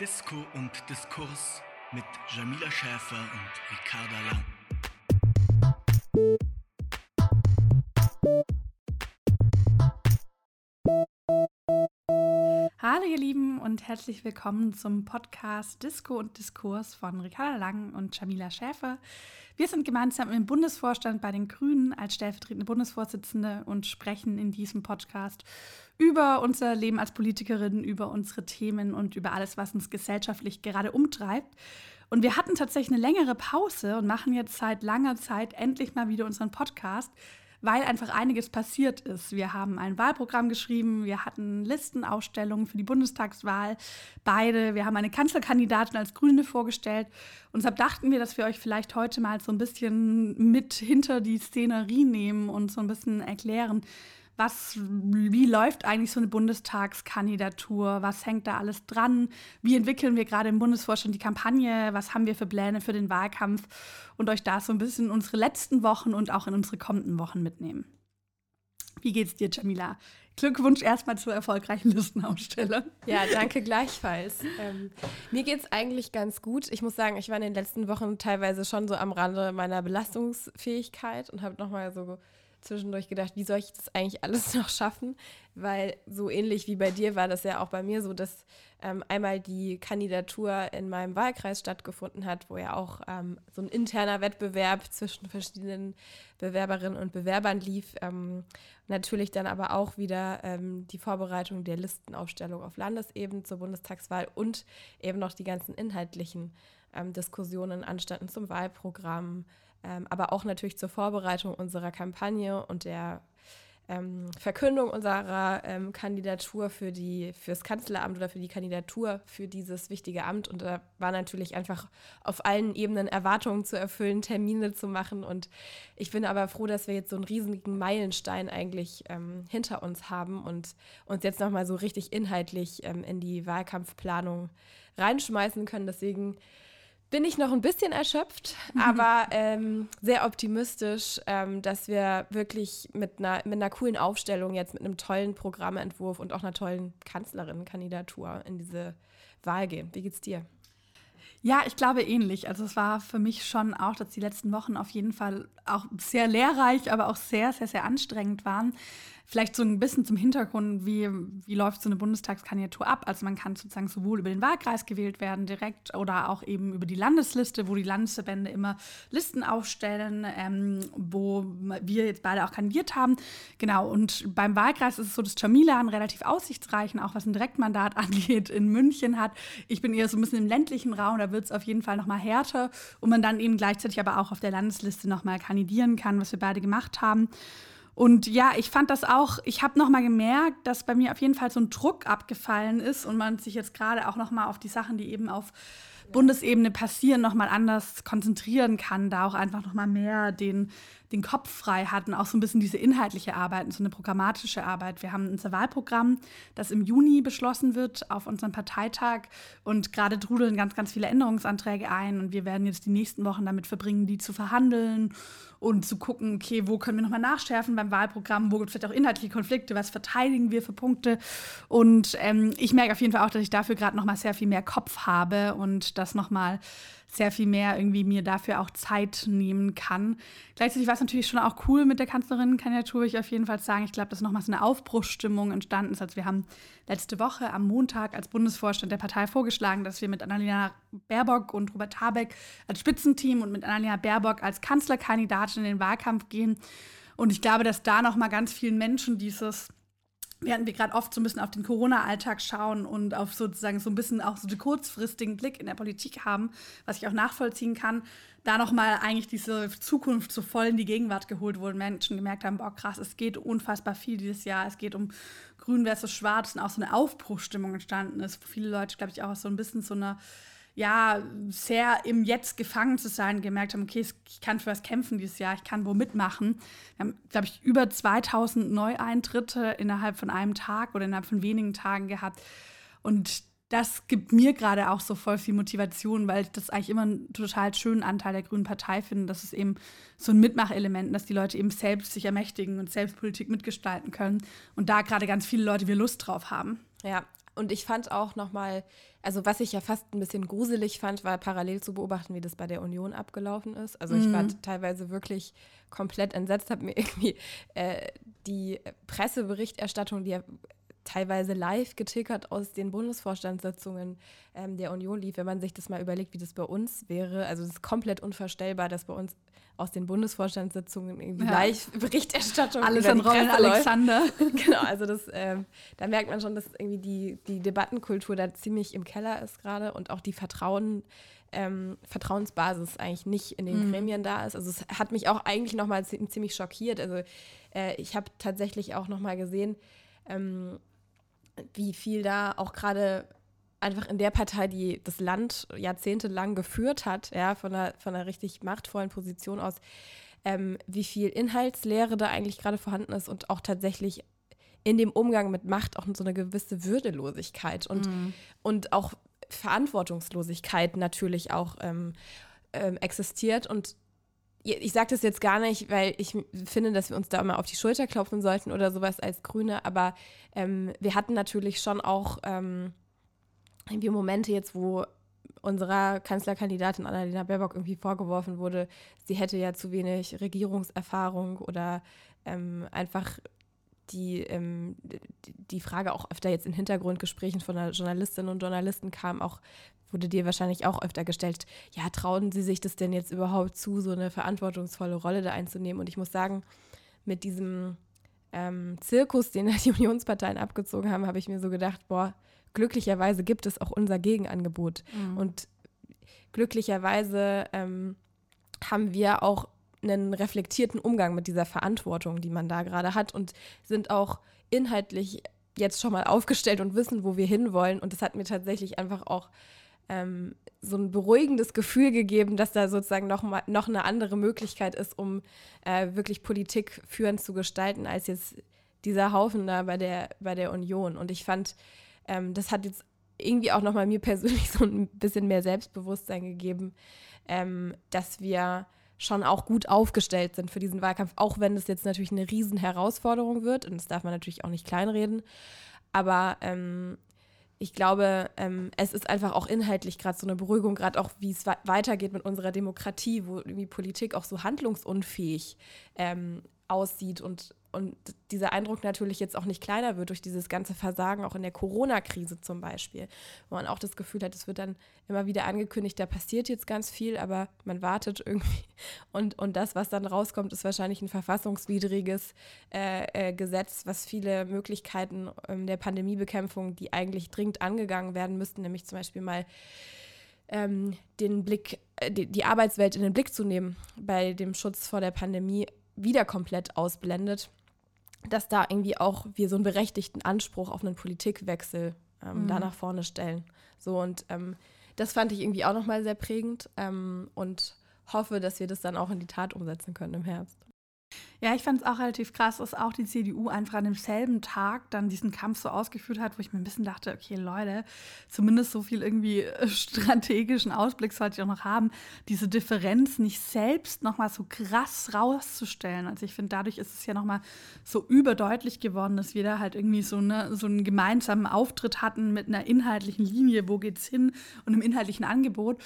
Disco und Diskurs mit Jamila Schäfer und Ricarda Lang. Ihr Lieben und herzlich willkommen zum Podcast Disco und Diskurs von Ricarda Lang und Jamila Schäfer. Wir sind gemeinsam im Bundesvorstand bei den Grünen als stellvertretende Bundesvorsitzende und sprechen in diesem Podcast über unser Leben als Politikerin, über unsere Themen und über alles, was uns gesellschaftlich gerade umtreibt. Und wir hatten tatsächlich eine längere Pause und machen jetzt seit langer Zeit endlich mal wieder unseren Podcast weil einfach einiges passiert ist. Wir haben ein Wahlprogramm geschrieben, wir hatten Listenausstellungen für die Bundestagswahl, beide. Wir haben eine Kanzlerkandidatin als Grüne vorgestellt. Und deshalb dachten wir, dass wir euch vielleicht heute mal so ein bisschen mit hinter die Szenerie nehmen und so ein bisschen erklären, was, wie läuft eigentlich so eine Bundestagskandidatur? Was hängt da alles dran? Wie entwickeln wir gerade im Bundesvorstand die Kampagne? Was haben wir für Pläne für den Wahlkampf? Und euch da so ein bisschen unsere letzten Wochen und auch in unsere kommenden Wochen mitnehmen. Wie geht's dir, Jamila? Glückwunsch erstmal zur erfolgreichen Listenausstellung. Ja, danke gleichfalls. Ähm, mir geht's eigentlich ganz gut. Ich muss sagen, ich war in den letzten Wochen teilweise schon so am Rande meiner Belastungsfähigkeit und habe nochmal so zwischendurch gedacht, wie soll ich das eigentlich alles noch schaffen? Weil so ähnlich wie bei dir war das ja auch bei mir so, dass ähm, einmal die Kandidatur in meinem Wahlkreis stattgefunden hat, wo ja auch ähm, so ein interner Wettbewerb zwischen verschiedenen Bewerberinnen und Bewerbern lief. Ähm, natürlich dann aber auch wieder ähm, die Vorbereitung der Listenaufstellung auf Landesebene zur Bundestagswahl und eben noch die ganzen inhaltlichen ähm, Diskussionen anstanden zum Wahlprogramm, ähm, aber auch natürlich zur Vorbereitung unserer Kampagne und der ähm, Verkündung unserer ähm, Kandidatur für die fürs Kanzleramt oder für die Kandidatur für dieses wichtige Amt. Und da war natürlich einfach auf allen Ebenen Erwartungen zu erfüllen, Termine zu machen. Und ich bin aber froh, dass wir jetzt so einen riesigen Meilenstein eigentlich ähm, hinter uns haben und uns jetzt nochmal so richtig inhaltlich ähm, in die Wahlkampfplanung reinschmeißen können. Deswegen bin ich noch ein bisschen erschöpft, mhm. aber ähm, sehr optimistisch, ähm, dass wir wirklich mit einer, mit einer coolen Aufstellung jetzt, mit einem tollen Programmentwurf und auch einer tollen Kanzlerinnenkandidatur in diese Wahl gehen. Wie geht's dir? Ja, ich glaube ähnlich. Also es war für mich schon auch, dass die letzten Wochen auf jeden Fall auch sehr lehrreich, aber auch sehr, sehr, sehr anstrengend waren. Vielleicht so ein bisschen zum Hintergrund, wie, wie läuft so eine Bundestagskandidatur ab? Also man kann sozusagen sowohl über den Wahlkreis gewählt werden direkt oder auch eben über die Landesliste, wo die Landesverbände immer Listen aufstellen, ähm, wo wir jetzt beide auch kandidiert haben. Genau, und beim Wahlkreis ist es so, dass Jamila relativ aussichtsreichen, auch was ein Direktmandat angeht, in München hat. Ich bin eher so ein bisschen im ländlichen Raum, da wird es auf jeden Fall noch mal härter und man dann eben gleichzeitig aber auch auf der Landesliste noch mal kandidieren kann, was wir beide gemacht haben. Und ja, ich fand das auch, ich habe nochmal gemerkt, dass bei mir auf jeden Fall so ein Druck abgefallen ist und man sich jetzt gerade auch nochmal auf die Sachen, die eben auf Bundesebene passieren, nochmal anders konzentrieren kann, da auch einfach nochmal mehr den, den Kopf frei hatten, auch so ein bisschen diese inhaltliche Arbeit, so eine programmatische Arbeit. Wir haben unser Wahlprogramm, das im Juni beschlossen wird auf unserem Parteitag. Und gerade trudeln ganz, ganz viele Änderungsanträge ein. Und wir werden jetzt die nächsten Wochen damit verbringen, die zu verhandeln und zu gucken, okay, wo können wir nochmal nachschärfen beim Wahlprogramm, wo gibt es vielleicht auch inhaltliche Konflikte, was verteidigen wir für Punkte? Und ähm, ich merke auf jeden Fall auch, dass ich dafür gerade nochmal sehr viel mehr Kopf habe und das nochmal sehr viel mehr irgendwie mir dafür auch Zeit nehmen kann. Gleichzeitig war es natürlich schon auch cool mit der Kanzlerinnenkandidatur, würde ich auf jeden Fall sagen. Ich glaube, dass nochmal so eine Aufbruchsstimmung entstanden ist. Also wir haben letzte Woche am Montag als Bundesvorstand der Partei vorgeschlagen, dass wir mit Annalena Baerbock und Robert Habeck als Spitzenteam und mit Annalena Baerbock als Kanzlerkandidatin in den Wahlkampf gehen. Und ich glaube, dass da nochmal ganz vielen Menschen dieses während wir gerade oft so ein bisschen auf den Corona-Alltag schauen und auf sozusagen so ein bisschen auch so den kurzfristigen Blick in der Politik haben, was ich auch nachvollziehen kann, da nochmal eigentlich diese Zukunft so voll in die Gegenwart geholt wurde. Menschen gemerkt haben, boah, krass, es geht unfassbar viel dieses Jahr. Es geht um Grün versus Schwarz und auch so eine Aufbruchstimmung entstanden ist, viele Leute, glaube ich, auch so ein bisschen so eine ja, sehr im Jetzt gefangen zu sein, gemerkt haben, okay, ich kann für was kämpfen dieses Jahr, ich kann wo mitmachen. Wir haben, glaube ich, über 2000 Neueintritte innerhalb von einem Tag oder innerhalb von wenigen Tagen gehabt. Und das gibt mir gerade auch so voll viel Motivation, weil ich das eigentlich immer einen total schönen Anteil der Grünen Partei finde, dass es eben so ein Mitmachelement, dass die Leute eben selbst sich ermächtigen und selbst Politik mitgestalten können und da gerade ganz viele Leute wir Lust drauf haben. Ja, Und ich fand auch nochmal, also was ich ja fast ein bisschen gruselig fand, war parallel zu beobachten, wie das bei der Union abgelaufen ist. Also ich war Mhm. teilweise wirklich komplett entsetzt, habe mir irgendwie äh, die Presseberichterstattung, die ja teilweise live getickert aus den Bundesvorstandssitzungen ähm, der Union lief, wenn man sich das mal überlegt, wie das bei uns wäre. Also es ist komplett unvorstellbar, dass bei uns aus den Bundesvorstandssitzungen irgendwie Ja. live Berichterstattung Alles an läuft. Alexander. genau, also das, ähm, da merkt man schon, dass irgendwie die, die Debattenkultur da ziemlich im Keller ist gerade und auch die Vertrauen, ähm, Vertrauensbasis eigentlich nicht in den Mhm. Gremien da ist. Also es hat mich auch eigentlich nochmal ziemlich schockiert. Also äh, ich habe tatsächlich auch nochmal gesehen, ähm, wie viel da auch gerade einfach in der Partei, die das Land jahrzehntelang geführt hat, ja, von einer, von einer richtig machtvollen Position aus, ähm, wie viel Inhaltslehre da eigentlich gerade vorhanden ist und auch tatsächlich in dem Umgang mit Macht auch so eine gewisse Würdelosigkeit und, Mhm. und auch Verantwortungslosigkeit natürlich auch ähm, ähm, existiert. Und ich sage das jetzt gar nicht, weil ich finde, dass wir uns da immer auf die Schulter klopfen sollten oder sowas als Grüne, aber ähm, wir hatten natürlich schon auch ähm, irgendwie Momente jetzt, wo unserer Kanzlerkandidatin Annalena Baerbock irgendwie vorgeworfen wurde, sie hätte ja zu wenig Regierungserfahrung oder ähm, einfach die, ähm, die- Frage auch öfter jetzt in Hintergrundgesprächen von Journalistinnen und Journalisten kam, auch wurde dir wahrscheinlich auch öfter gestellt, ja, trauen Sie sich das denn jetzt überhaupt zu, so eine verantwortungsvolle Rolle da einzunehmen? Und ich muss sagen, mit diesem ähm, Zirkus, den die Unionsparteien abgezogen haben, habe ich mir so gedacht, boah, glücklicherweise gibt es auch unser Gegenangebot. Mhm. Und glücklicherweise ähm, haben wir auch einen reflektierten Umgang mit dieser Verantwortung, die man da gerade hat und sind auch inhaltlich jetzt schon mal aufgestellt und wissen, wo wir hinwollen. Und das hat mir tatsächlich einfach auch ähm, so ein beruhigendes Gefühl gegeben, dass da sozusagen noch, mal, noch eine andere Möglichkeit ist, um äh, wirklich Politik führend zu gestalten, als jetzt dieser Haufen da bei der, bei der Union. Und ich fand, ähm, das hat jetzt irgendwie auch nochmal mir persönlich so ein bisschen mehr Selbstbewusstsein gegeben, ähm, dass wir schon auch gut aufgestellt sind für diesen Wahlkampf, auch wenn es jetzt natürlich eine riesen Herausforderung wird und das darf man natürlich auch nicht kleinreden. Aber ähm, ich glaube, ähm, es ist einfach auch inhaltlich gerade so eine Beruhigung, gerade auch wie es we weitergeht mit unserer Demokratie, wo irgendwie Politik auch so handlungsunfähig ähm, aussieht und, und dieser Eindruck natürlich jetzt auch nicht kleiner wird durch dieses ganze Versagen, auch in der Corona-Krise zum Beispiel, wo man auch das Gefühl hat, es wird dann immer wieder angekündigt, da passiert jetzt ganz viel, aber man wartet irgendwie. Und, und das, was dann rauskommt, ist wahrscheinlich ein verfassungswidriges äh, äh, Gesetz, was viele Möglichkeiten ähm, der Pandemiebekämpfung, die eigentlich dringend angegangen werden müssten, nämlich zum Beispiel mal ähm, den Blick, äh, die, die Arbeitswelt in den Blick zu nehmen bei dem Schutz vor der Pandemie, wieder komplett ausblendet, dass da irgendwie auch wir so einen berechtigten Anspruch auf einen Politikwechsel ähm, Mhm. da nach vorne stellen. So und ähm, das fand ich irgendwie auch nochmal sehr prägend ähm, und hoffe, dass wir das dann auch in die Tat umsetzen können im Herbst. Ja, ich fand es auch relativ krass, dass auch die CDU einfach an demselben Tag dann diesen Kampf so ausgeführt hat, wo ich mir ein bisschen dachte, okay, Leute, zumindest so viel irgendwie äh, strategischen Ausblick sollte ich auch noch haben, diese Differenz nicht selbst nochmal so krass rauszustellen. Also ich finde, dadurch ist es ja nochmal so überdeutlich geworden, dass wir da halt irgendwie so, eine, so einen gemeinsamen Auftritt hatten mit einer inhaltlichen Linie, wo geht's hin und einem inhaltlichen Angebot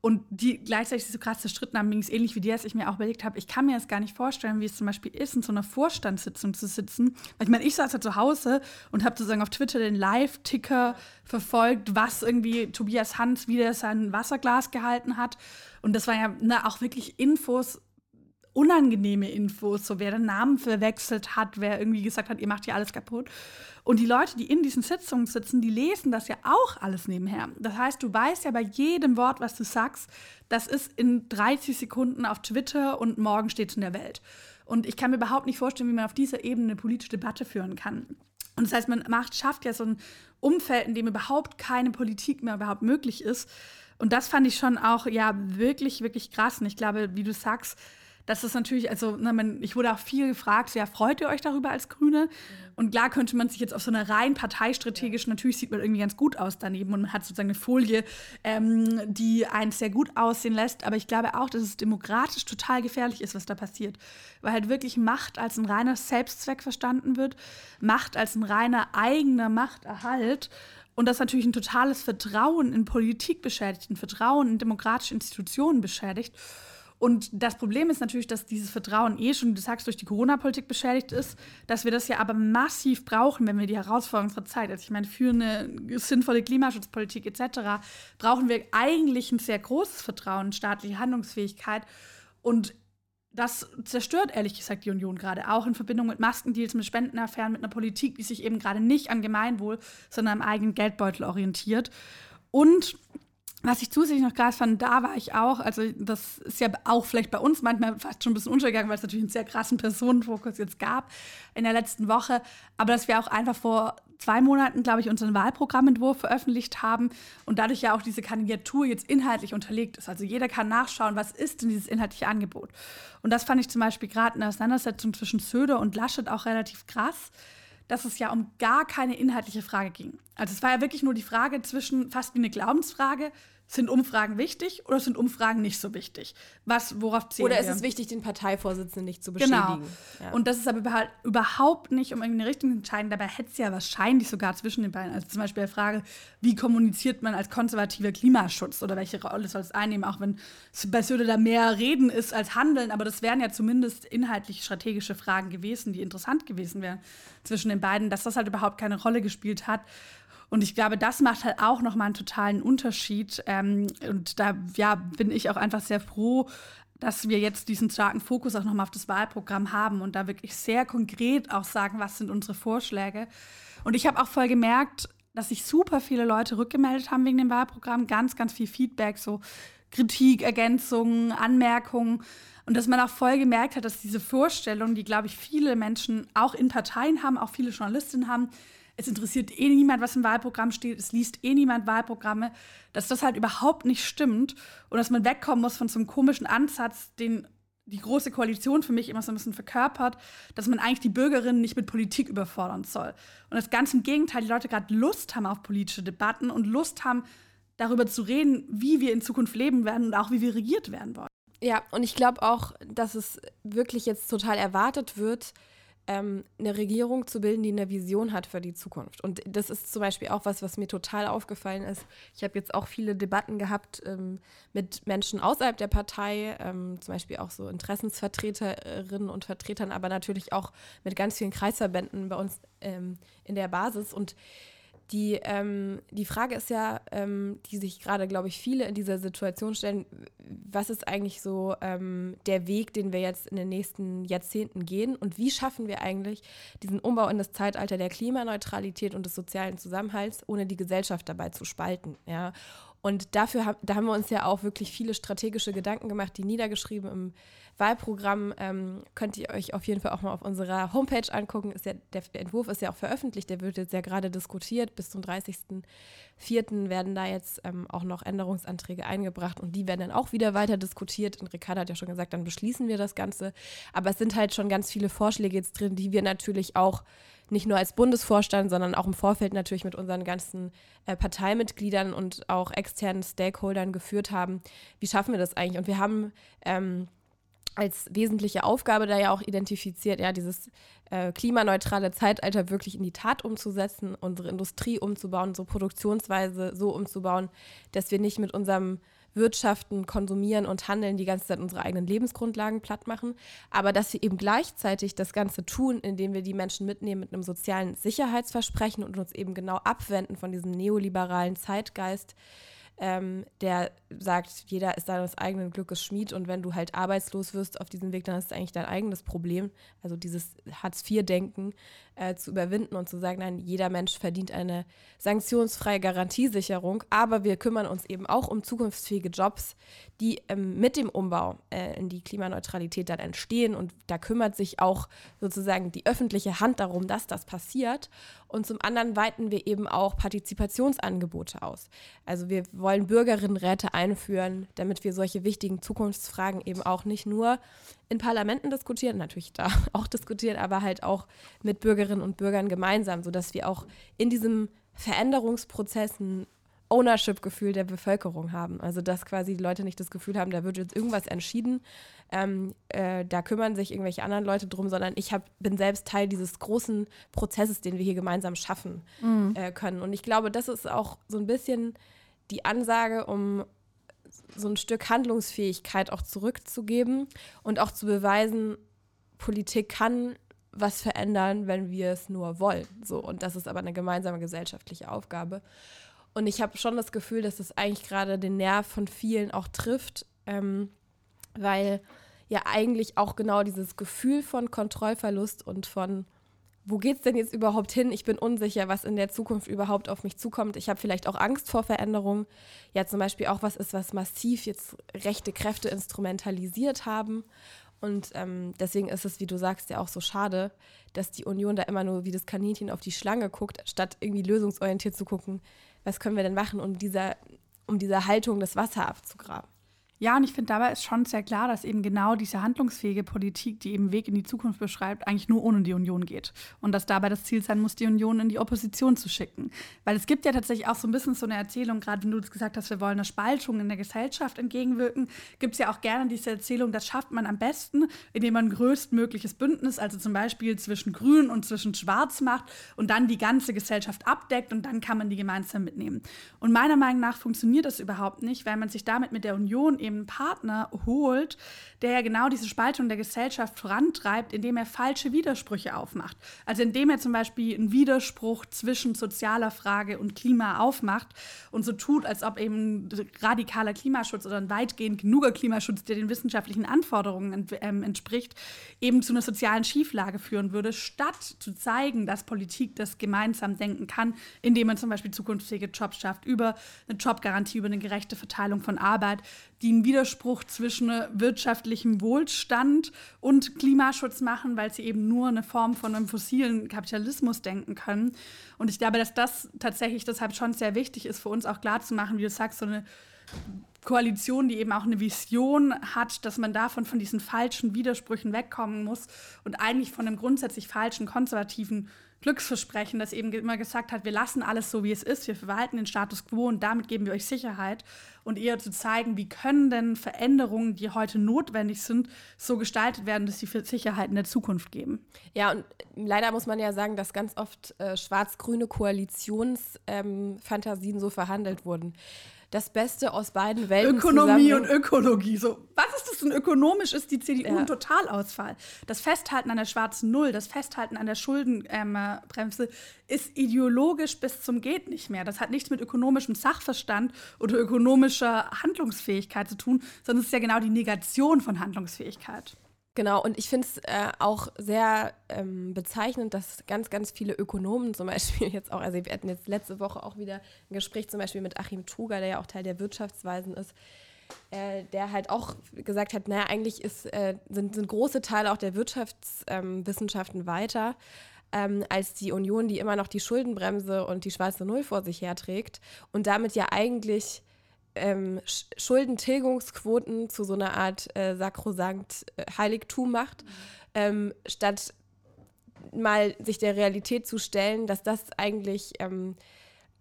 und die gleichzeitig so krass zerstritten haben, ging es ähnlich wie dir, dass ich mir auch überlegt habe, ich kann mir das gar nicht vorstellen, wie es zum Beispiel ist, in so einer Vorstandssitzung zu sitzen. Weil ich meine, ich saß ja zu Hause und habe sozusagen auf Twitter den Live-Ticker verfolgt, was irgendwie Tobias Hans wieder sein Wasserglas gehalten hat. Und das war ja ne, auch wirklich Infos, unangenehme Infos, so wer den Namen verwechselt hat, wer irgendwie gesagt hat, ihr macht hier alles kaputt. Und die Leute, die in diesen Sitzungen sitzen, die lesen das ja auch alles nebenher. Das heißt, du weißt ja bei jedem Wort, was du sagst, das ist in 30 Sekunden auf Twitter und morgen steht es in der Welt. Und ich kann mir überhaupt nicht vorstellen, wie man auf dieser Ebene eine politische Debatte führen kann. Und das heißt, man macht, schafft ja so ein Umfeld, in dem überhaupt keine Politik mehr überhaupt möglich ist. Und das fand ich schon auch, ja, wirklich, wirklich krass. Und ich glaube, wie du sagst, Das ist natürlich, also na, man, ich wurde auch viel gefragt, ja, freut ihr euch darüber als Grüne? Und klar könnte man sich jetzt auf so einer rein parteistrategisch, ja. natürlich sieht man irgendwie ganz gut aus daneben und man hat sozusagen eine Folie, ähm, die einen sehr gut aussehen lässt. Aber ich glaube auch, dass es demokratisch total gefährlich ist, was da passiert. Weil halt wirklich Macht als ein reiner Selbstzweck verstanden wird, Macht als ein reiner eigener Machterhalt. Und das natürlich ein totales Vertrauen in Politik beschädigt, ein Vertrauen in demokratische Institutionen beschädigt. Und das Problem ist natürlich, dass dieses Vertrauen eh schon, du sagst, durch die Corona-Politik beschädigt ist, dass wir das ja aber massiv brauchen, wenn wir die Herausforderungen unserer Zeit, also ich meine, für eine sinnvolle Klimaschutzpolitik etc., brauchen wir eigentlich ein sehr großes Vertrauen in staatliche Handlungsfähigkeit. Und das zerstört ehrlich gesagt die Union gerade, auch in Verbindung mit Maskendeals, mit Spendenaffären, mit einer Politik, die sich eben gerade nicht an Gemeinwohl, sondern am eigenen Geldbeutel orientiert. Und was ich zusätzlich noch krass fand, da war ich auch, also das ist ja auch vielleicht bei uns manchmal fast schon ein bisschen untergegangen, weil es natürlich einen sehr krassen Personenfokus jetzt gab in der letzten Woche, aber dass wir auch einfach vor zwei Monaten, glaube ich, unseren Wahlprogrammentwurf veröffentlicht haben und dadurch ja auch diese Kandidatur jetzt inhaltlich unterlegt ist. Also jeder kann nachschauen, was ist denn dieses inhaltliche Angebot. Und das fand ich zum Beispiel gerade in der Auseinandersetzung zwischen Söder und Laschet auch relativ krass, dass es ja um gar keine inhaltliche Frage ging. Also es war ja wirklich nur die Frage zwischen fast wie eine Glaubensfrage, sind Umfragen wichtig oder sind Umfragen nicht so wichtig? Was, worauf zählen Oder ist wir? es wichtig, den Parteivorsitzenden nicht zu Genau. beschädigen? Ja. Und das ist aber überhaupt nicht um irgendeine Richtung zu entscheiden. Dabei hätte es ja wahrscheinlich sogar zwischen den beiden. Also zum Beispiel die Frage, wie kommuniziert man als konservativer Klimaschutz oder welche Rolle soll es einnehmen, auch wenn es bei Söder da mehr Reden ist als Handeln. Aber das wären ja zumindest inhaltlich strategische Fragen gewesen, die interessant gewesen wären zwischen den beiden, dass das halt überhaupt keine Rolle gespielt hat. Und ich glaube, das macht halt auch nochmal einen totalen Unterschied. Ähm, und da ja, bin ich auch einfach sehr froh, dass wir jetzt diesen starken Fokus auch nochmal auf das Wahlprogramm haben und da wirklich sehr konkret auch sagen, was sind unsere Vorschläge. Und ich habe auch voll gemerkt, dass sich super viele Leute rückgemeldet haben wegen dem Wahlprogramm. Ganz, ganz viel Feedback, so Kritik, Ergänzungen, Anmerkungen. Und dass man auch voll gemerkt hat, dass diese Vorstellung, die, glaube ich, viele Menschen auch in Parteien haben, auch viele Journalistinnen haben, es interessiert eh niemand, was im Wahlprogramm steht, es liest eh niemand Wahlprogramme, dass das halt überhaupt nicht stimmt und dass man wegkommen muss von so einem komischen Ansatz, den die große Koalition für mich immer so ein bisschen verkörpert, dass man eigentlich die Bürgerinnen nicht mit Politik überfordern soll. Und das ganz im Gegenteil, die Leute gerade Lust haben auf politische Debatten und Lust haben, darüber zu reden, wie wir in Zukunft leben werden und auch wie wir regiert werden wollen. Ja, und ich glaube auch, dass es wirklich jetzt total erwartet wird, ähm, eine Regierung zu bilden, die eine Vision hat für die Zukunft. Und das ist zum Beispiel auch was, was mir total aufgefallen ist. Ich habe jetzt auch viele Debatten gehabt ähm, mit Menschen außerhalb der Partei, ähm, zum Beispiel auch so Interessensvertreterinnen und Vertretern, aber natürlich auch mit ganz vielen Kreisverbänden bei uns ähm, in der Basis. Und die, ähm, die Frage ist ja, ähm, die sich gerade, glaube ich, viele in dieser Situation stellen, was ist eigentlich so ähm, der Weg, den wir jetzt in den nächsten Jahrzehnten gehen und wie schaffen wir eigentlich diesen Umbau in das Zeitalter der Klimaneutralität und des sozialen Zusammenhalts, ohne die Gesellschaft dabei zu spalten. Ja? Und dafür da haben wir uns ja auch wirklich viele strategische Gedanken gemacht, die niedergeschrieben im Wahlprogramm ähm, könnt ihr euch auf jeden Fall auch mal auf unserer Homepage angucken. Ist ja, der, Entwurf ist ja auch veröffentlicht, der wird jetzt ja gerade diskutiert. Bis zum 30.04. werden da jetzt ähm, auch noch Änderungsanträge eingebracht und die werden dann auch wieder weiter diskutiert. Und Ricardo hat ja schon gesagt, dann beschließen wir das Ganze. Aber es sind halt schon ganz viele Vorschläge jetzt drin, die wir natürlich auch nicht nur als Bundesvorstand, sondern auch im Vorfeld natürlich mit unseren ganzen äh, Parteimitgliedern und auch externen Stakeholdern geführt haben. Wie schaffen wir das eigentlich? Und wir haben ähm, als wesentliche Aufgabe da ja auch identifiziert, ja, dieses äh, klimaneutrale Zeitalter wirklich in die Tat umzusetzen, unsere Industrie umzubauen, unsere Produktionsweise so umzubauen, dass wir nicht mit unserem Wirtschaften, Konsumieren und Handeln die ganze Zeit unsere eigenen Lebensgrundlagen platt machen, aber dass wir eben gleichzeitig das Ganze tun, indem wir die Menschen mitnehmen mit einem sozialen Sicherheitsversprechen und uns eben genau abwenden von diesem neoliberalen Zeitgeist, ähm, der sagt, jeder ist seines eigenen Glückes Schmied und wenn du halt arbeitslos wirst auf diesem Weg, dann ist eigentlich dein eigenes Problem. Also dieses Hartz-IV-Denken, äh, zu überwinden und zu sagen, nein, jeder Mensch verdient eine sanktionsfreie Garantiesicherung, aber wir kümmern uns eben auch um zukunftsfähige Jobs, die ähm, mit dem Umbau äh, in die Klimaneutralität dann entstehen und da kümmert sich auch sozusagen die öffentliche Hand darum, dass das passiert und zum anderen weiten wir eben auch Partizipationsangebote aus. Also wir wollen Bürgerinnenräte einführen, damit wir solche wichtigen Zukunftsfragen eben auch nicht nur in Parlamenten diskutieren, natürlich da auch diskutieren, aber halt auch mit Bürgerinnen und Bürgern gemeinsam, sodass wir auch in diesem Veränderungsprozess ein Ownership-Gefühl der Bevölkerung haben. Also dass quasi die Leute nicht das Gefühl haben, da wird jetzt irgendwas entschieden, ähm, äh, da kümmern sich irgendwelche anderen Leute drum, sondern ich hab, bin selbst Teil dieses großen Prozesses, den wir hier gemeinsam schaffen mhm. äh, können. Und ich glaube, das ist auch so ein bisschen die Ansage, um so ein Stück Handlungsfähigkeit auch zurückzugeben und auch zu beweisen, Politik kann was verändern, wenn wir es nur wollen. So, und das ist aber eine gemeinsame gesellschaftliche Aufgabe. Und ich habe schon das Gefühl, dass es eigentlich gerade den Nerv von vielen auch trifft, ähm, weil ja eigentlich auch genau dieses Gefühl von Kontrollverlust und von wo geht es denn jetzt überhaupt hin? Ich bin unsicher, was in der Zukunft überhaupt auf mich zukommt. Ich habe vielleicht auch Angst vor Veränderungen. Ja, zum Beispiel auch was ist, was massiv jetzt rechte Kräfte instrumentalisiert haben. Und ähm, deswegen ist es, wie du sagst, ja auch so schade, dass die Union da immer nur wie das Kaninchen auf die Schlange guckt, statt irgendwie lösungsorientiert zu gucken, was können wir denn machen, um dieser, um dieser Haltung das Wasser abzugraben. Ja, und ich finde, dabei ist schon sehr klar, dass eben genau diese handlungsfähige Politik, die eben Weg in die Zukunft beschreibt, eigentlich nur ohne die Union geht. Und dass dabei das Ziel sein muss, die Union in die Opposition zu schicken. Weil es gibt ja tatsächlich auch so ein bisschen so eine Erzählung, gerade wenn du gesagt hast, wir wollen eine Spaltung in der Gesellschaft entgegenwirken, gibt es ja auch gerne diese Erzählung, das schafft man am besten, indem man ein größtmögliches Bündnis, also zum Beispiel zwischen Grün und zwischen Schwarz macht und dann die ganze Gesellschaft abdeckt und dann kann man die gemeinsam mitnehmen. Und meiner Meinung nach funktioniert das überhaupt nicht, weil man sich damit mit der Union eben einen Partner holt, der ja genau diese Spaltung der Gesellschaft vorantreibt, indem er falsche Widersprüche aufmacht. Also indem er zum Beispiel einen Widerspruch zwischen sozialer Frage und Klima aufmacht und so tut, als ob eben radikaler Klimaschutz oder ein weitgehend genuger Klimaschutz, der den wissenschaftlichen Anforderungen ent ähm, entspricht, eben zu einer sozialen Schieflage führen würde, statt zu zeigen, dass Politik das gemeinsam denken kann, indem man zum Beispiel zukunftsfähige Jobs schafft, über eine Jobgarantie, über eine gerechte Verteilung von Arbeit, die einen Widerspruch zwischen wirtschaftlichem Wohlstand und Klimaschutz machen, weil sie eben nur eine Form von einem fossilen Kapitalismus denken können. Und ich glaube, dass das tatsächlich deshalb schon sehr wichtig ist, für uns auch klarzumachen, wie du sagst, so eine Koalition, die eben auch eine Vision hat, dass man davon von diesen falschen Widersprüchen wegkommen muss und eigentlich von einem grundsätzlich falschen konservativen Glücksversprechen, das eben immer gesagt hat, wir lassen alles so, wie es ist, wir verwalten den Status quo und damit geben wir euch Sicherheit und eher zu zeigen, wie können denn Veränderungen, die heute notwendig sind, so gestaltet werden, dass sie für Sicherheit in der Zukunft geben. Ja, und leider muss man ja sagen, dass ganz oft äh, schwarz-grüne Koalitionsfantasien ähm, so verhandelt wurden das Beste aus beiden Welten. Ökonomie und Ökologie. So, was ist das denn ökonomisch? Ist die CDU ja. ein Totalausfall? Das Festhalten an der schwarzen Null, das Festhalten an der Schuldenbremse ähm, ist ideologisch bis zum Geht nicht mehr. Das hat nichts mit ökonomischem Sachverstand oder ökonomischer Handlungsfähigkeit zu tun, sondern es ist ja genau die Negation von Handlungsfähigkeit. Genau, und ich finde es äh, auch sehr ähm, bezeichnend, dass ganz, ganz viele Ökonomen zum Beispiel jetzt auch, also wir hatten jetzt letzte Woche auch wieder ein Gespräch zum Beispiel mit Achim Truger, der ja auch Teil der Wirtschaftsweisen ist, äh, der halt auch gesagt hat, naja, eigentlich ist, äh, sind, sind große Teile auch der Wirtschaftswissenschaften ähm, weiter ähm, als die Union, die immer noch die Schuldenbremse und die schwarze Null vor sich herträgt und damit ja eigentlich ähm, Schuldentilgungsquoten zu so einer Art äh, sakrosankt äh, Heiligtum macht, ähm, statt mal sich der Realität zu stellen, dass das eigentlich ähm,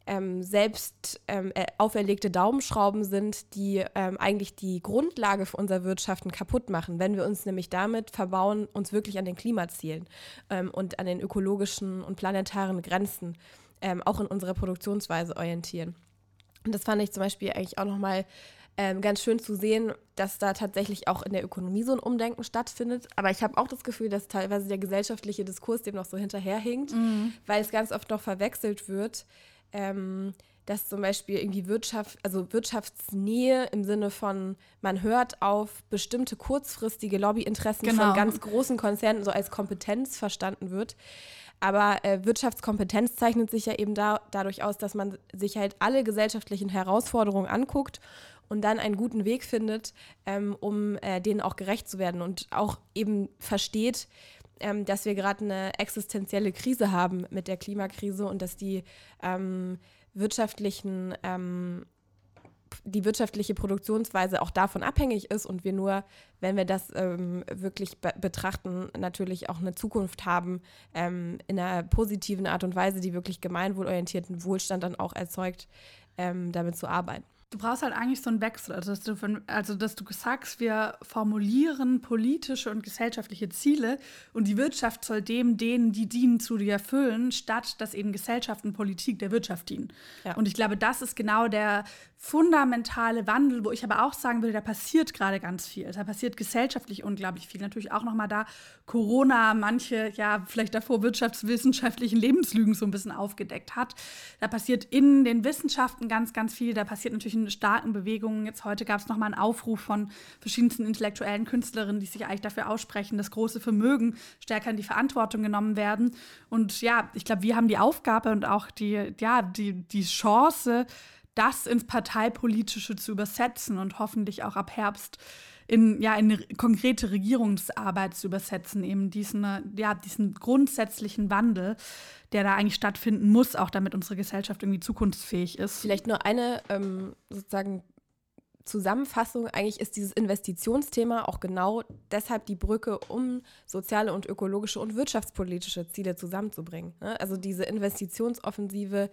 ähm selbst ähm, äh, auferlegte Daumenschrauben sind, die ähm, eigentlich die Grundlage für unser Wirtschaften kaputt machen, wenn wir uns nämlich damit verbauen, uns wirklich an den Klimazielen und an den ökologischen und planetaren Grenzen auch in unserer Produktionsweise orientieren. Und das fand ich zum Beispiel eigentlich auch nochmal ähm, ganz schön zu sehen, dass da tatsächlich auch in der Ökonomie so ein Umdenken stattfindet. Aber ich habe auch das Gefühl, dass teilweise der gesellschaftliche Diskurs dem noch so hinterherhinkt, mhm. weil es ganz oft noch verwechselt wird. Ähm, dass zum Beispiel irgendwie Wirtschaft, also Wirtschaftsnähe im Sinne von, man hört auf bestimmte kurzfristige Lobbyinteressen genau. von ganz großen Konzernen so als Kompetenz verstanden wird. Aber äh, Wirtschaftskompetenz zeichnet sich ja eben da, dadurch aus, dass man sich halt alle gesellschaftlichen Herausforderungen anguckt und dann einen guten Weg findet, ähm, um äh, denen auch gerecht zu werden und auch eben versteht, ähm, dass wir gerade eine existenzielle Krise haben mit der Klimakrise und dass die ähm, wirtschaftlichen ähm, die wirtschaftliche Produktionsweise auch davon abhängig ist und wir nur, wenn wir das ähm, wirklich be betrachten, natürlich auch eine Zukunft haben ähm, in einer positiven Art und Weise, die wirklich gemeinwohlorientierten Wohlstand dann auch erzeugt, ähm, damit zu arbeiten. Du brauchst halt eigentlich so einen Wechsel, also dass du, von, also dass du sagst, wir formulieren politische und gesellschaftliche Ziele und die Wirtschaft soll dem, denen, die dienen, zu dir erfüllen, statt dass eben Gesellschaft und Politik der Wirtschaft dienen. Ja. Und ich glaube, das ist genau der fundamentale Wandel, wo ich aber auch sagen würde, da passiert gerade ganz viel. Da passiert gesellschaftlich unglaublich viel. Natürlich auch nochmal da Corona manche, ja, vielleicht davor wirtschaftswissenschaftlichen Lebenslügen so ein bisschen aufgedeckt hat. Da passiert in den Wissenschaften ganz, ganz viel. Da passiert natürlich in starken Bewegungen. Jetzt heute gab es nochmal einen Aufruf von verschiedensten intellektuellen Künstlerinnen, die sich eigentlich dafür aussprechen, dass große Vermögen stärker in die Verantwortung genommen werden. Und ja, ich glaube, wir haben die Aufgabe und auch die, ja, die, die Chance, das ins Parteipolitische zu übersetzen und hoffentlich auch ab Herbst in, ja, in konkrete Regierungsarbeit zu übersetzen, eben diesen, ja, diesen grundsätzlichen Wandel, der da eigentlich stattfinden muss, auch damit unsere Gesellschaft irgendwie zukunftsfähig ist. Vielleicht nur eine ähm, sozusagen Zusammenfassung, eigentlich ist dieses Investitionsthema auch genau deshalb die Brücke, um soziale und ökologische und wirtschaftspolitische Ziele zusammenzubringen. Ne? Also diese Investitionsoffensive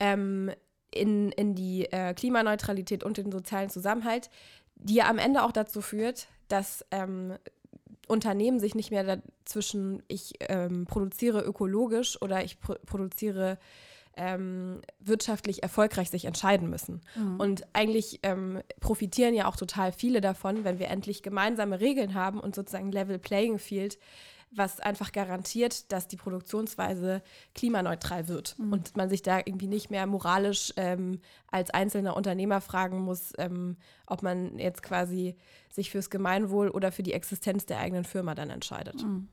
ähm, in, in die äh, Klimaneutralität und den sozialen Zusammenhalt, die ja am Ende auch dazu führt, dass ähm, Unternehmen sich nicht mehr dazwischen, ich ähm, produziere ökologisch oder ich pro produziere ähm, wirtschaftlich erfolgreich sich entscheiden müssen. Mhm. Und eigentlich ähm, profitieren ja auch total viele davon, wenn wir endlich gemeinsame Regeln haben und sozusagen Level Playing Field was einfach garantiert, dass die Produktionsweise klimaneutral wird mhm. und man sich da irgendwie nicht mehr moralisch ähm, als einzelner Unternehmer fragen muss, ähm, ob man jetzt quasi sich fürs Gemeinwohl oder für die Existenz der eigenen Firma dann entscheidet. Mhm.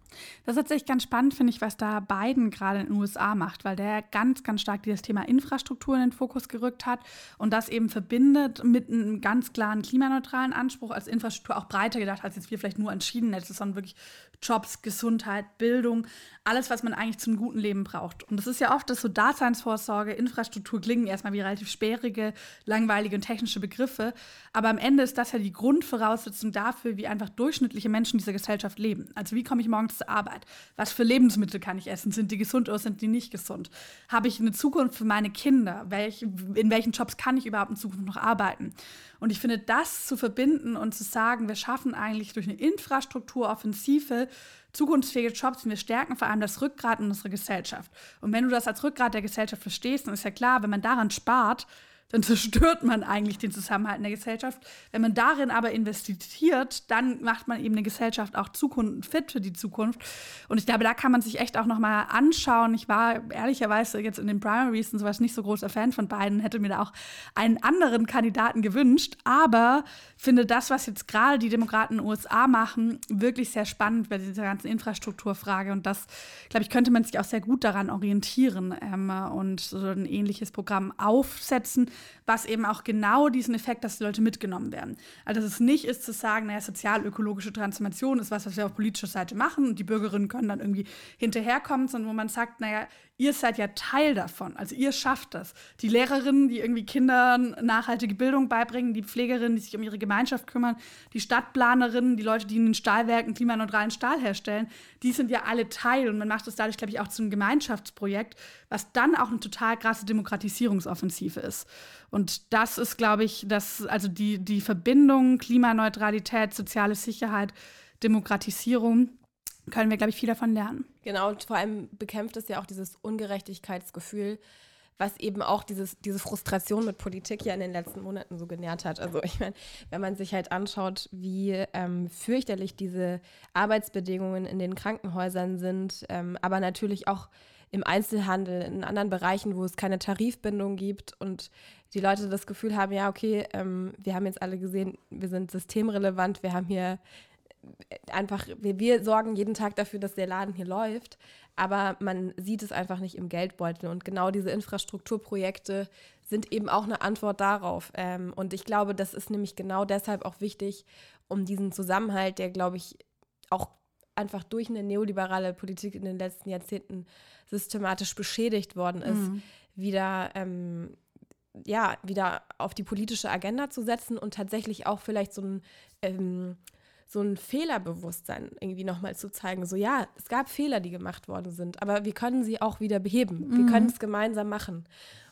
Das ist tatsächlich ganz spannend, finde ich, was da Biden gerade in den USA macht, weil der ganz, ganz stark dieses Thema Infrastruktur in den Fokus gerückt hat und das eben verbindet mit einem ganz klaren klimaneutralen Anspruch als Infrastruktur auch breiter gedacht, als jetzt wir vielleicht nur entschieden hätten, sondern wirklich Jobs, Gesundheit, Bildung, alles, was man eigentlich zum guten Leben braucht. Und das ist ja oft, dass so Daseinsvorsorge, Infrastruktur klingen erstmal wie relativ sperrige, langweilige und technische Begriffe. Aber am Ende ist das ja die Grundvoraussetzung dafür, wie einfach durchschnittliche Menschen dieser Gesellschaft leben. Also wie komme ich morgens zur Arbeit? Was für Lebensmittel kann ich essen? Sind die gesund oder sind die nicht gesund? Habe ich eine Zukunft für meine Kinder? Welch, in welchen Jobs kann ich überhaupt in Zukunft noch arbeiten? Und ich finde, das zu verbinden und zu sagen, wir schaffen eigentlich durch eine Infrastrukturoffensive zukunftsfähige Jobs und wir stärken vor allem das Rückgrat in unserer Gesellschaft. Und wenn du das als Rückgrat der Gesellschaft verstehst, dann ist ja klar, wenn man daran spart, dann zerstört man eigentlich den Zusammenhalt in der Gesellschaft. Wenn man darin aber investiert, dann macht man eben eine Gesellschaft auch Zukunft, fit für die Zukunft. Und ich glaube, da kann man sich echt auch nochmal anschauen. Ich war ehrlicherweise jetzt in den Primaries und sowas nicht so großer Fan von beiden, hätte mir da auch einen anderen Kandidaten gewünscht, aber finde das, was jetzt gerade die Demokraten in den USA machen, wirklich sehr spannend bei dieser ganzen Infrastrukturfrage. Und das, glaube ich, könnte man sich auch sehr gut daran orientieren ähm, und so ein ähnliches Programm aufsetzen was eben auch genau diesen Effekt, dass die Leute mitgenommen werden. Also dass es nicht ist zu sagen, naja, sozial-ökologische Transformation ist was, was wir auf politischer Seite machen und die Bürgerinnen können dann irgendwie hinterherkommen, sondern wo man sagt, naja, ihr seid ja Teil davon. Also ihr schafft das. Die Lehrerinnen, die irgendwie Kindern nachhaltige Bildung beibringen, die Pflegerinnen, die sich um ihre Gemeinschaft kümmern, die Stadtplanerinnen, die Leute, die in den Stahlwerken klimaneutralen Stahl herstellen, die sind ja alle Teil und man macht das dadurch, glaube ich, auch zu einem Gemeinschaftsprojekt, was dann auch eine total krasse Demokratisierungsoffensive ist. Und das ist, glaube ich, das, also die, die Verbindung Klimaneutralität, soziale Sicherheit, Demokratisierung, können wir, glaube ich, viel davon lernen. Genau, und vor allem bekämpft es ja auch dieses Ungerechtigkeitsgefühl, was eben auch dieses, diese Frustration mit Politik ja in den letzten Monaten so genährt hat. Also ich meine, wenn man sich halt anschaut, wie ähm, fürchterlich diese Arbeitsbedingungen in den Krankenhäusern sind, ähm, aber natürlich auch im Einzelhandel, in anderen Bereichen, wo es keine Tarifbindung gibt und die Leute das Gefühl haben, ja, okay, ähm, wir haben jetzt alle gesehen, wir sind systemrelevant, wir haben hier einfach, wir, wir sorgen jeden Tag dafür, dass der Laden hier läuft, aber man sieht es einfach nicht im Geldbeutel. Und genau diese Infrastrukturprojekte sind eben auch eine Antwort darauf. Ähm, und ich glaube, das ist nämlich genau deshalb auch wichtig, um diesen Zusammenhalt, der, glaube ich, auch einfach durch eine neoliberale Politik in den letzten Jahrzehnten systematisch beschädigt worden ist, mhm. wieder ähm, ja, wieder auf die politische Agenda zu setzen und tatsächlich auch vielleicht so ein, ähm, so ein Fehlerbewusstsein irgendwie nochmal zu zeigen. So, ja, es gab Fehler, die gemacht worden sind, aber wir können sie auch wieder beheben. Mhm. Wir können es gemeinsam machen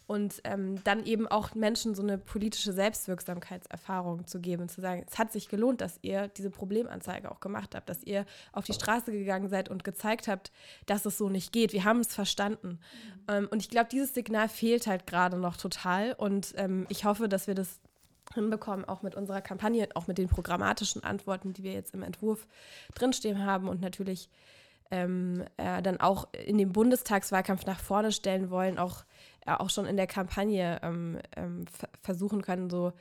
und ähm, dann eben auch Menschen so eine politische Selbstwirksamkeitserfahrung zu geben und zu sagen, es hat sich gelohnt, dass ihr diese Problemanzeige auch gemacht habt, dass ihr auf die Straße gegangen seid und gezeigt habt, dass es so nicht geht. Wir haben es verstanden. Mhm. Ähm, und ich glaube, dieses Signal fehlt halt gerade noch total und ähm, ich hoffe, dass wir das hinbekommen, auch mit unserer Kampagne, auch mit den programmatischen Antworten, die wir jetzt im Entwurf drinstehen haben und natürlich ähm, äh, dann auch in den Bundestagswahlkampf nach vorne stellen wollen, auch äh, auch schon in der Kampagne ähm, ähm, versuchen können, so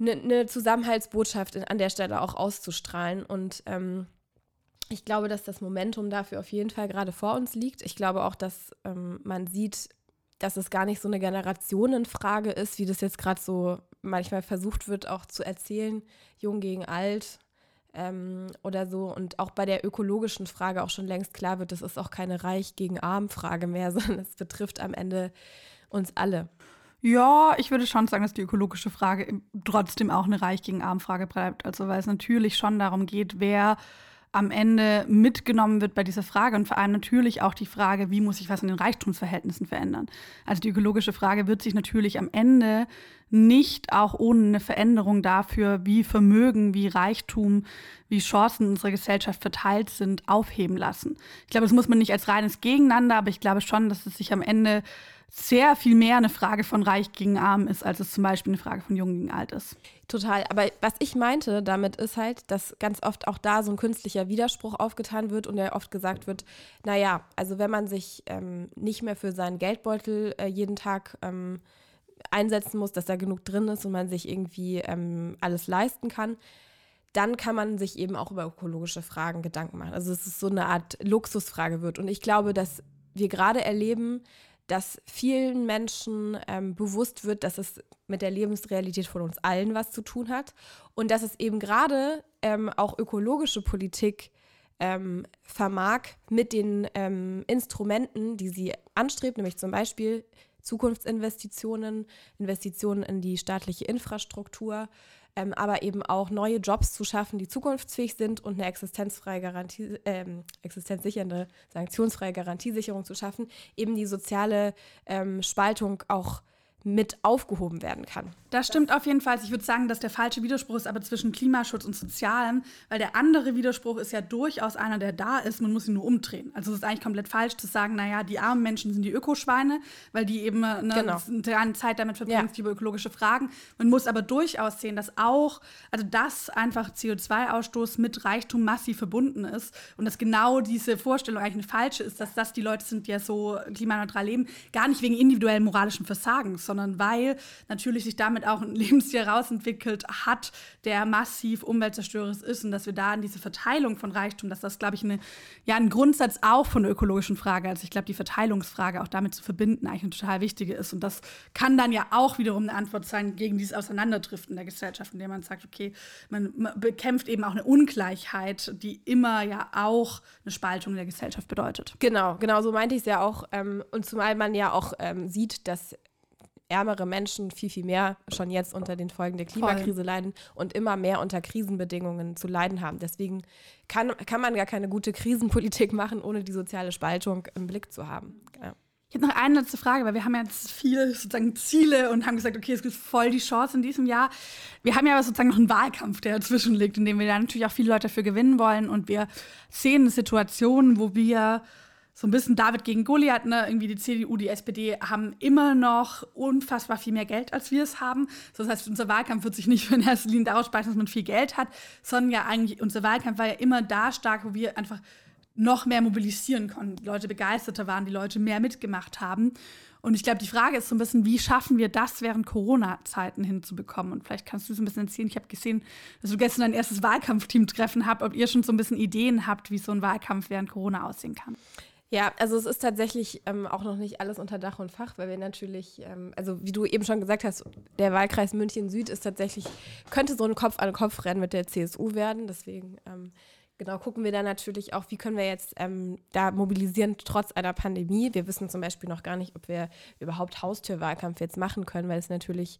eine ne Zusammenhaltsbotschaft in, an der Stelle auch auszustrahlen. Und ähm, ich glaube, dass das Momentum dafür auf jeden Fall gerade vor uns liegt. Ich glaube auch, dass ähm, man sieht, dass es gar nicht so eine Generationenfrage ist, wie das jetzt gerade so manchmal versucht wird, auch zu erzählen, jung gegen alt, ähm, oder so. Und auch bei der ökologischen Frage auch schon längst klar wird, das ist auch keine Reich gegen Arm-Frage mehr, sondern es betrifft am Ende uns alle. Ja, ich würde schon sagen, dass die ökologische Frage trotzdem auch eine Reich gegen Arm-Frage bleibt. Also weil es natürlich schon darum geht, wer am Ende mitgenommen wird bei dieser Frage und vor allem natürlich auch die Frage, wie muss sich was in den Reichtumsverhältnissen verändern. Also die ökologische Frage wird sich natürlich am Ende nicht auch ohne eine Veränderung dafür, wie Vermögen, wie Reichtum, wie Chancen unserer Gesellschaft verteilt sind, aufheben lassen. Ich glaube, das muss man nicht als reines Gegeneinander, aber ich glaube schon, dass es sich am Ende sehr viel mehr eine Frage von Reich gegen Arm ist, als es zum Beispiel eine Frage von Jung gegen Alt ist. Total. Aber was ich meinte damit ist halt, dass ganz oft auch da so ein künstlicher Widerspruch aufgetan wird und ja oft gesagt wird, naja, also wenn man sich ähm, nicht mehr für seinen Geldbeutel äh, jeden Tag ähm, einsetzen muss, dass da genug drin ist und man sich irgendwie ähm, alles leisten kann, dann kann man sich eben auch über ökologische Fragen Gedanken machen. Also es ist so eine Art Luxusfrage wird. Und ich glaube, dass wir gerade erleben, dass vielen Menschen ähm, bewusst wird, dass es mit der Lebensrealität von uns allen was zu tun hat und dass es eben gerade ähm, auch ökologische Politik ähm, vermag mit den ähm, Instrumenten, die sie anstrebt, nämlich zum Beispiel Zukunftsinvestitionen, Investitionen in die staatliche Infrastruktur, ähm, aber eben auch neue Jobs zu schaffen, die zukunftsfähig sind und eine existenzfreie Garantie, ähm, existenzsichernde, sanktionsfreie Garantiesicherung zu schaffen, eben die soziale ähm, Spaltung auch mit aufgehoben werden kann. Das stimmt auf jeden Fall. Ich würde sagen, dass der falsche Widerspruch ist aber zwischen Klimaschutz und Sozialem, weil der andere Widerspruch ist ja durchaus einer, der da ist, man muss ihn nur umdrehen. Also es ist eigentlich komplett falsch zu sagen, naja, die armen Menschen sind die Ökoschweine, weil die eben eine, genau. eine Zeit damit verbringen, ja. über ökologische Fragen. Man muss aber durchaus sehen, dass auch, also dass einfach CO2-Ausstoß mit Reichtum massiv verbunden ist und dass genau diese Vorstellung eigentlich eine falsche ist, dass das die Leute sind, die ja so klimaneutral leben, gar nicht wegen individuellen moralischen Versagens, sondern weil natürlich sich damit auch ein Lebensstil rausentwickelt hat, der massiv umweltzerstörerisch ist und dass wir da in diese Verteilung von Reichtum, dass das, glaube ich, eine, ja, ein Grundsatz auch von der ökologischen Frage, also ich glaube, die Verteilungsfrage auch damit zu verbinden, eigentlich eine total wichtige ist. Und das kann dann ja auch wiederum eine Antwort sein gegen dieses Auseinanderdriften der Gesellschaft, indem man sagt, okay, man, man bekämpft eben auch eine Ungleichheit, die immer ja auch eine Spaltung der Gesellschaft bedeutet. Genau, genau, so meinte ich es ja auch. Ähm, und zumal man ja auch ähm, sieht, dass ärmere Menschen viel, viel mehr schon jetzt unter den Folgen der Klimakrise Voll. leiden und immer mehr unter Krisenbedingungen zu leiden haben. Deswegen kann, kann man gar keine gute Krisenpolitik machen, ohne die soziale Spaltung im Blick zu haben. Ja. Ich habe noch eine letzte Frage, weil wir haben jetzt viele sozusagen Ziele und haben gesagt, okay, es gibt voll die Chance in diesem Jahr. Wir haben ja aber sozusagen noch einen Wahlkampf, der dazwischen liegt, in dem wir da natürlich auch viele Leute dafür gewinnen wollen. Und wir sehen Situationen, wo wir so ein bisschen David gegen Goliath, ne? Irgendwie die CDU, die SPD haben immer noch unfassbar viel mehr Geld, als wir es haben. Das heißt, unser Wahlkampf wird sich nicht in erster Linie daraus speisen, dass man viel Geld hat, sondern ja eigentlich, unser Wahlkampf war ja immer da stark, wo wir einfach noch mehr mobilisieren konnten, die Leute begeisterter waren, die Leute mehr mitgemacht haben. Und ich glaube, die Frage ist so ein bisschen, wie schaffen wir das während Corona-Zeiten hinzubekommen? Und vielleicht kannst du so ein bisschen erzählen. Ich habe gesehen, dass du gestern dein erstes Wahlkampfteam-Treffen habt, ob ihr schon so ein bisschen Ideen habt, wie so ein Wahlkampf während Corona aussehen kann. Ja, also es ist tatsächlich ähm, auch noch nicht alles unter Dach und Fach, weil wir natürlich, ähm, also wie du eben schon gesagt hast, der Wahlkreis München Süd ist tatsächlich, könnte so ein Kopf-an-Kopf-Rennen mit der CSU werden. Deswegen ähm, genau gucken wir da natürlich auch, wie können wir jetzt ähm, da mobilisieren trotz einer Pandemie. Wir wissen zum Beispiel noch gar nicht, ob wir überhaupt Haustürwahlkampf jetzt machen können, weil es natürlich,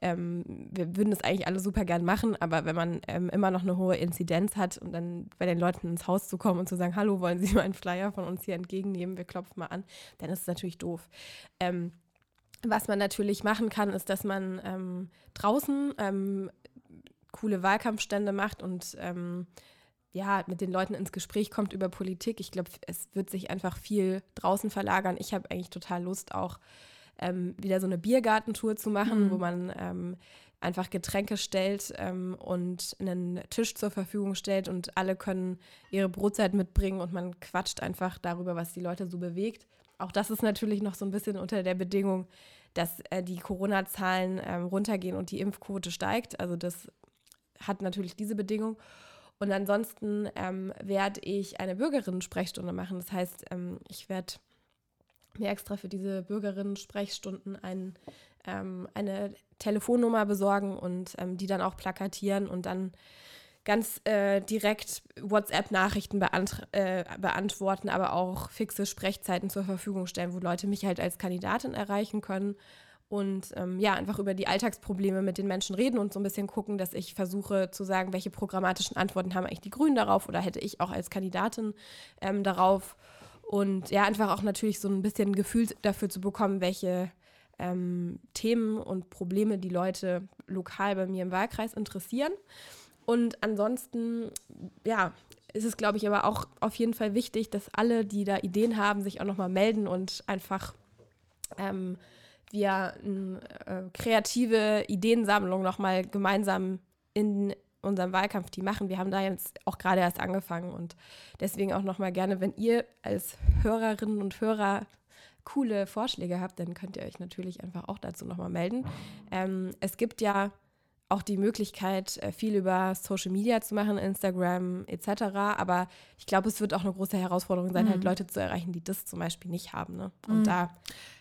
ähm, wir würden das eigentlich alle super gern machen, aber wenn man ähm, immer noch eine hohe Inzidenz hat und dann bei den Leuten ins Haus zu kommen und zu sagen, hallo, wollen Sie mal einen Flyer von uns hier entgegennehmen, wir klopfen mal an, dann ist es natürlich doof. Ähm, was man natürlich machen kann, ist, dass man ähm, draußen ähm, coole Wahlkampfstände macht und ja, mit den Leuten ins Gespräch kommt über Politik. Ich glaube, es wird sich einfach viel draußen verlagern. Ich habe eigentlich total Lust, auch ähm, wieder so eine Biergartentour zu machen, mhm. wo man ähm, einfach Getränke stellt ähm, und einen Tisch zur Verfügung stellt und alle können ihre Brotzeit mitbringen und man quatscht einfach darüber, was die Leute so bewegt. Auch das ist natürlich noch so ein bisschen unter der Bedingung, dass äh, die Corona-Zahlen ähm, runtergehen und die Impfquote steigt. Also das hat natürlich diese Bedingung. Und ansonsten ähm, werde ich eine Bürgerinnen-Sprechstunde machen. Das heißt, ähm, ich werde mir extra für diese Bürgerinnen-Sprechstunden ein, ähm, eine Telefonnummer besorgen und ähm, die dann auch plakatieren und dann ganz äh, direkt WhatsApp-Nachrichten beant äh, beantworten, aber auch fixe Sprechzeiten zur Verfügung stellen, wo Leute mich halt als Kandidatin erreichen können und ähm, ja, einfach über die Alltagsprobleme mit den Menschen reden und so ein bisschen gucken, dass ich versuche zu sagen, welche programmatischen Antworten haben eigentlich die Grünen darauf oder hätte ich auch als Kandidatin ähm, darauf. Und ja, einfach auch natürlich so ein bisschen Gefühl dafür zu bekommen, welche ähm, Themen und Probleme die Leute lokal bei mir im Wahlkreis interessieren. Und ansonsten, ja, ist es, glaube ich, aber auch auf jeden Fall wichtig, dass alle, die da Ideen haben, sich auch nochmal melden und einfach ähm, wir eine äh, kreative Ideensammlung nochmal gemeinsam in unserem Wahlkampf die machen. Wir haben da jetzt auch gerade erst angefangen und deswegen auch nochmal gerne, wenn ihr als Hörerinnen und Hörer coole Vorschläge habt, dann könnt ihr euch natürlich einfach auch dazu nochmal melden. Ähm, es gibt ja auch die Möglichkeit, äh, viel über Social Media zu machen, Instagram etc. Aber ich glaube, es wird auch eine große Herausforderung sein, halt mhm. halt Leute zu erreichen, die das zum Beispiel nicht haben. Ne? Und mhm. da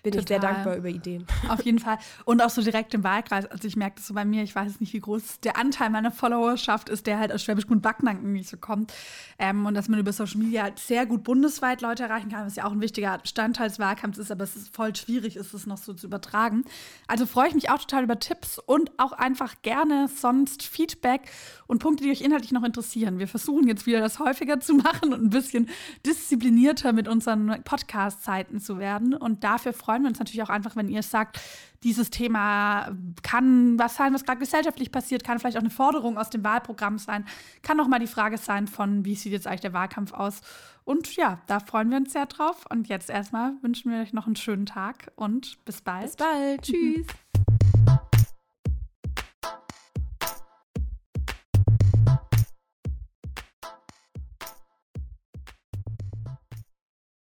bin Total. ich sehr dankbar über Ideen. Auf jeden Fall. Und auch so direkt im Wahlkreis. Also ich merke das so bei mir, ich weiß nicht, wie groß der Anteil meiner Followerschaft ist, der halt aus Schwäbisch Gmund Backnang irgendwie so kommt. Ähm, und dass man über Social Media halt sehr gut bundesweit Leute erreichen kann, was ja auch ein wichtiger Bestandteil des Wahlkampfs ist, aber es ist voll schwierig, ist es noch so zu übertragen. Also freue ich mich auch total über Tipps und auch einfach gerne sonst Feedback und Punkte, die euch inhaltlich noch interessieren. Wir versuchen jetzt wieder das häufiger zu machen und ein bisschen disziplinierter mit unseren Podcast-Zeiten zu werden. Und dafür freue freuen wir uns natürlich auch einfach, wenn ihr sagt, dieses Thema kann was sein, was gerade gesellschaftlich passiert, kann vielleicht auch eine Forderung aus dem Wahlprogramm sein, kann auch mal die Frage sein von, wie sieht jetzt eigentlich der Wahlkampf aus? Und ja, da freuen wir uns sehr drauf. Und jetzt erstmal wünschen wir euch noch einen schönen Tag und bis bald. Bis bald. Tschüss.